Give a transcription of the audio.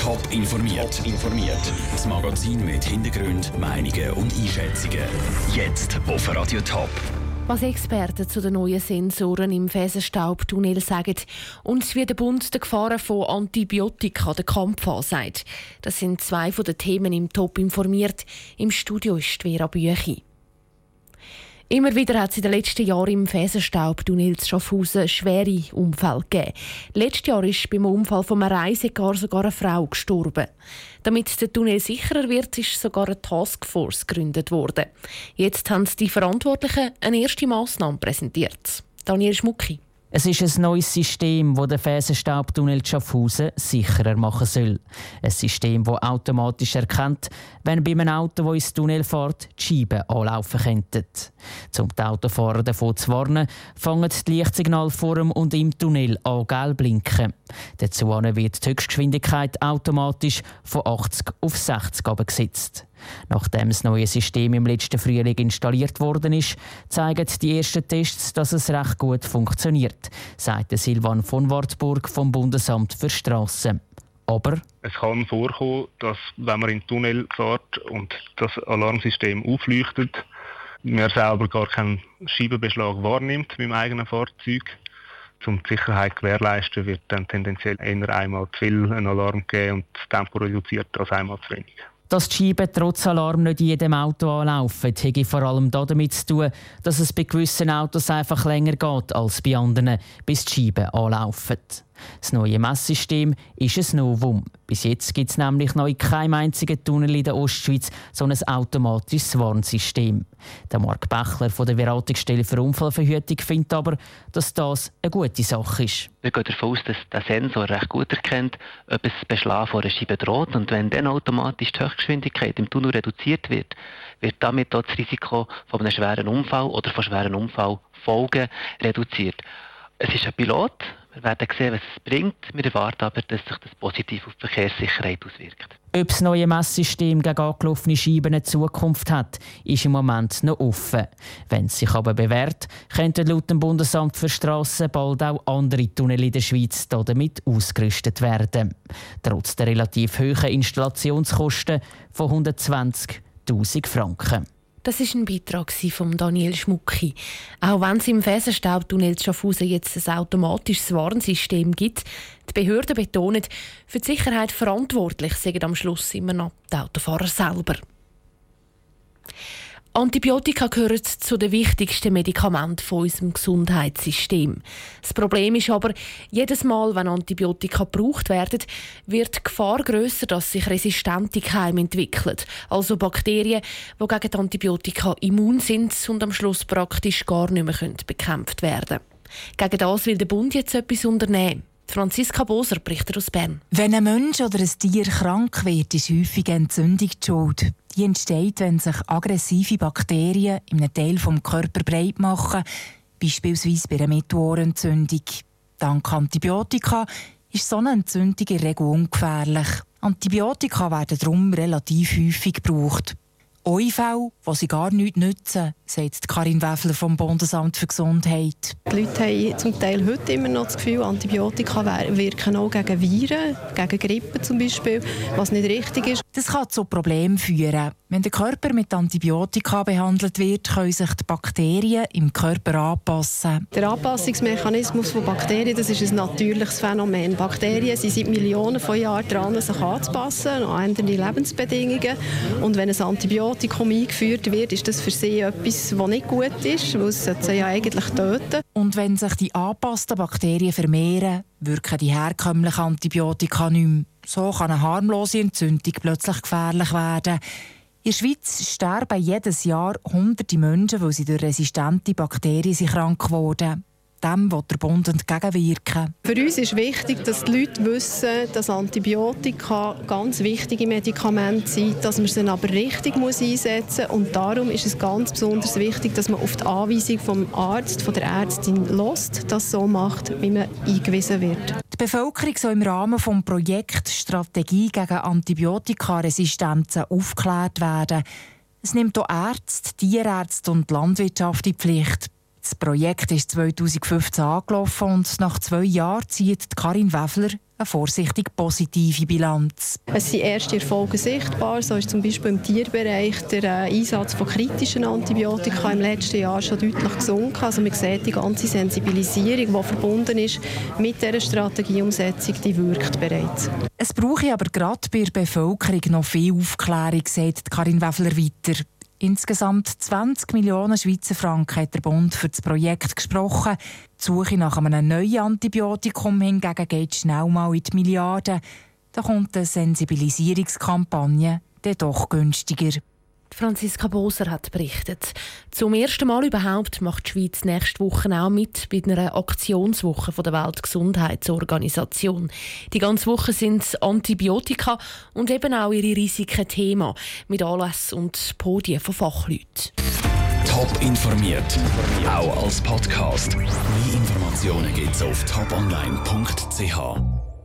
Top informiert. informiert. Das Magazin mit Hintergrund, Meinungen und Einschätzungen. Jetzt auf Radio Top. Was Experten zu den neuen Sensoren im Fersenstaubtunnel sagen und wie der Bund der Gefahren von Antibiotika den Kampf ansagt. Das sind zwei von den Themen im Top informiert. Im Studio ist Vera Büchi. Immer wieder hat es in den letzten Jahren im Fersenstaubtunnel zu Schaffhausen schwere Unfälle gegeben. Letztes Jahr ist beim Unfall von einem Reisegar sogar eine Frau gestorben. Damit der Tunnel sicherer wird, ist sogar eine Taskforce gegründet worden. Jetzt haben die Verantwortlichen eine erste Massnahme präsentiert. Daniel Schmucki. Es ist ein neues System, das den Fersenstaubtunnel Schaffhausen sicherer machen soll. Ein System, das automatisch erkennt, wenn bei einem Auto, das ins Tunnel fährt, die Scheiben anlaufen könnten. Um die Autofahrer davon zu warnen, fangen die Lichtsignale vor dem und im Tunnel an gelb blinken. Dazu wird die Höchstgeschwindigkeit automatisch von 80 auf 60 gesetzt. Nachdem das neue System im letzten Frühling installiert worden ist, zeigen die ersten Tests, dass es recht gut funktioniert, sagt Silvan von Wartburg vom Bundesamt für Strassen. Aber es kann vorkommen, dass wenn man in den Tunnel fährt und das Alarmsystem aufleuchtet, man selber gar keinen Scheibenbeschlag wahrnimmt mit dem eigenen Fahrzeug. Um die Sicherheit zu gewährleisten, wird dann tendenziell eher einmal zu viel einen Alarm geben und das Tempo reduziert als einmal zu wenig. Dass die Scheiben trotz Alarm nicht in jedem Auto anlaufen, hat vor allem damit zu tun, dass es bei gewissen Autos einfach länger geht als bei anderen, bis die Scheiben anlaufen. Das neue Messsystem ist ein Novum. Bis jetzt gibt es nämlich noch in keinem einzigen Tunnel in der Ostschweiz so ein automatisches Warnsystem. Der Mark Bechler von der Beratungsstelle für Unfallverhütung findet aber, dass das eine gute Sache ist. Wir gehen davon aus, dass der Sensor recht gut erkennt, ob es Beschlag vor einer Scheibe droht. Und wenn dann automatisch die Höchstgeschwindigkeit im Tunnel reduziert wird, wird damit auch das Risiko von einem schweren Unfall oder von schweren Unfallfolgen reduziert. Es ist ein Pilot, wir werden sehen, was es bringt. Wir erwarten aber, dass sich das positiv auf die Verkehrssicherheit auswirkt. Ob das neue Messsystem gegen angelaufene Scheiben eine Zukunft hat, ist im Moment noch offen. Wenn es sich aber bewährt, könnten laut dem Bundesamt für Strassen bald auch andere Tunnel in der Schweiz damit ausgerüstet werden. Trotz der relativ hohen Installationskosten von 120.000 Franken. Das ist ein Beitrag von Daniel Schmucki. Auch wenn es im Fersenstaubtunnel Schaffhausen jetzt ein automatisches Warnsystem gibt, die Behörden betonen, für die Sicherheit verantwortlich sind am Schluss immer noch die Autofahrer selber. Antibiotika gehören zu den wichtigsten Medikamenten von unserem Gesundheitssystem. Das Problem ist aber, jedes Mal, wenn Antibiotika gebraucht werden, wird die Gefahr grösser, dass sich resistente Keime entwickeln, also Bakterien, die gegen Antibiotika immun sind und am Schluss praktisch gar nicht mehr bekämpft werden können. Gegen das will der Bund jetzt etwas unternehmen. Franziska Boser berichtet aus Bern. Wenn ein Mensch oder ein Tier krank wird, ist häufig Entzündung die Schuld. Die entsteht, wenn sich aggressive Bakterien in einem Teil des Körpers breit machen, beispielsweise bei einer Mittelohrentzündung. Dank Antibiotika ist so eine Entzündung in Regel ungefährlich. Antibiotika werden darum relativ häufig gebraucht. Eufälle, die sie gar nichts nützen, sagt Karin Weffler vom Bundesamt für Gesundheit. Die Leute haben zum Teil heute immer noch das Gefühl, Antibiotika wirken auch gegen Viren, gegen Grippe zum Beispiel, was nicht richtig ist. Das kann zu Problemen führen. Wenn der Körper mit Antibiotika behandelt wird, können sich die Bakterien im Körper anpassen. Der Anpassungsmechanismus von Bakterien das ist ein natürliches Phänomen. Bakterien sind seit Millionen von Jahren dran, sich anzupassen an andere Lebensbedingungen. Und wenn ein Antibiotikum eingeführt wird, ist das für sie etwas, was nicht gut ist, weil es sie ja eigentlich töten. Und wenn sich die angepassten Bakterien vermehren, wirken die herkömmlichen Antibiotika nicht mehr. So kann eine harmlose Entzündung plötzlich gefährlich werden. In der Schweiz sterben jedes Jahr hunderte Menschen, weil sie durch resistente Bakterien krank geworden dem will der Bund entgegenwirken. Für uns ist wichtig, dass die Leute wissen, dass Antibiotika ganz wichtige Medikamente sind, dass man sie aber richtig muss einsetzen muss. Und darum ist es ganz besonders wichtig, dass man auf die Anweisung vom Arzt, von der Ärztin lässt, das so macht, wie man eingewiesen wird. Die Bevölkerung soll im Rahmen des Projekts Strategie gegen Antibiotikaresistenzen aufgeklärt werden. Es nimmt auch Ärzte, Tierärzte und Landwirtschaft in die Pflicht. Das Projekt ist 2015 angelaufen und nach zwei Jahren zieht Karin Weffler eine vorsichtig positive Bilanz. Es sind erste Erfolge sichtbar. So ist zum Beispiel im Tierbereich der äh, Einsatz von kritischen Antibiotika im letzten Jahr schon deutlich gesunken. Also man sieht, die ganze Sensibilisierung, die verbunden ist mit dieser Strategieumsetzung, die wirkt bereits. Es brauche aber gerade bei der Bevölkerung noch viel Aufklärung, sagt Karin Weffler weiter. Insgesamt 20 Millionen Schweizer Franken hat der Bund für das Projekt gesprochen. Die Suche nach einem neuen Antibiotikum hingegen geht schnell mal in die Milliarden. Da kommt eine Sensibilisierungskampagne dann doch günstiger. Franziska Boser hat berichtet. Zum ersten Mal überhaupt macht die Schweiz nächste Woche auch mit bei einer Aktionswoche der Weltgesundheitsorganisation. Die ganze Woche sind Antibiotika und eben auch ihre Risiken Thema mit Anlässen und Podien von Fachleuten. Top informiert, auch als Podcast. Mehr Informationen gibt's auf toponline.ch.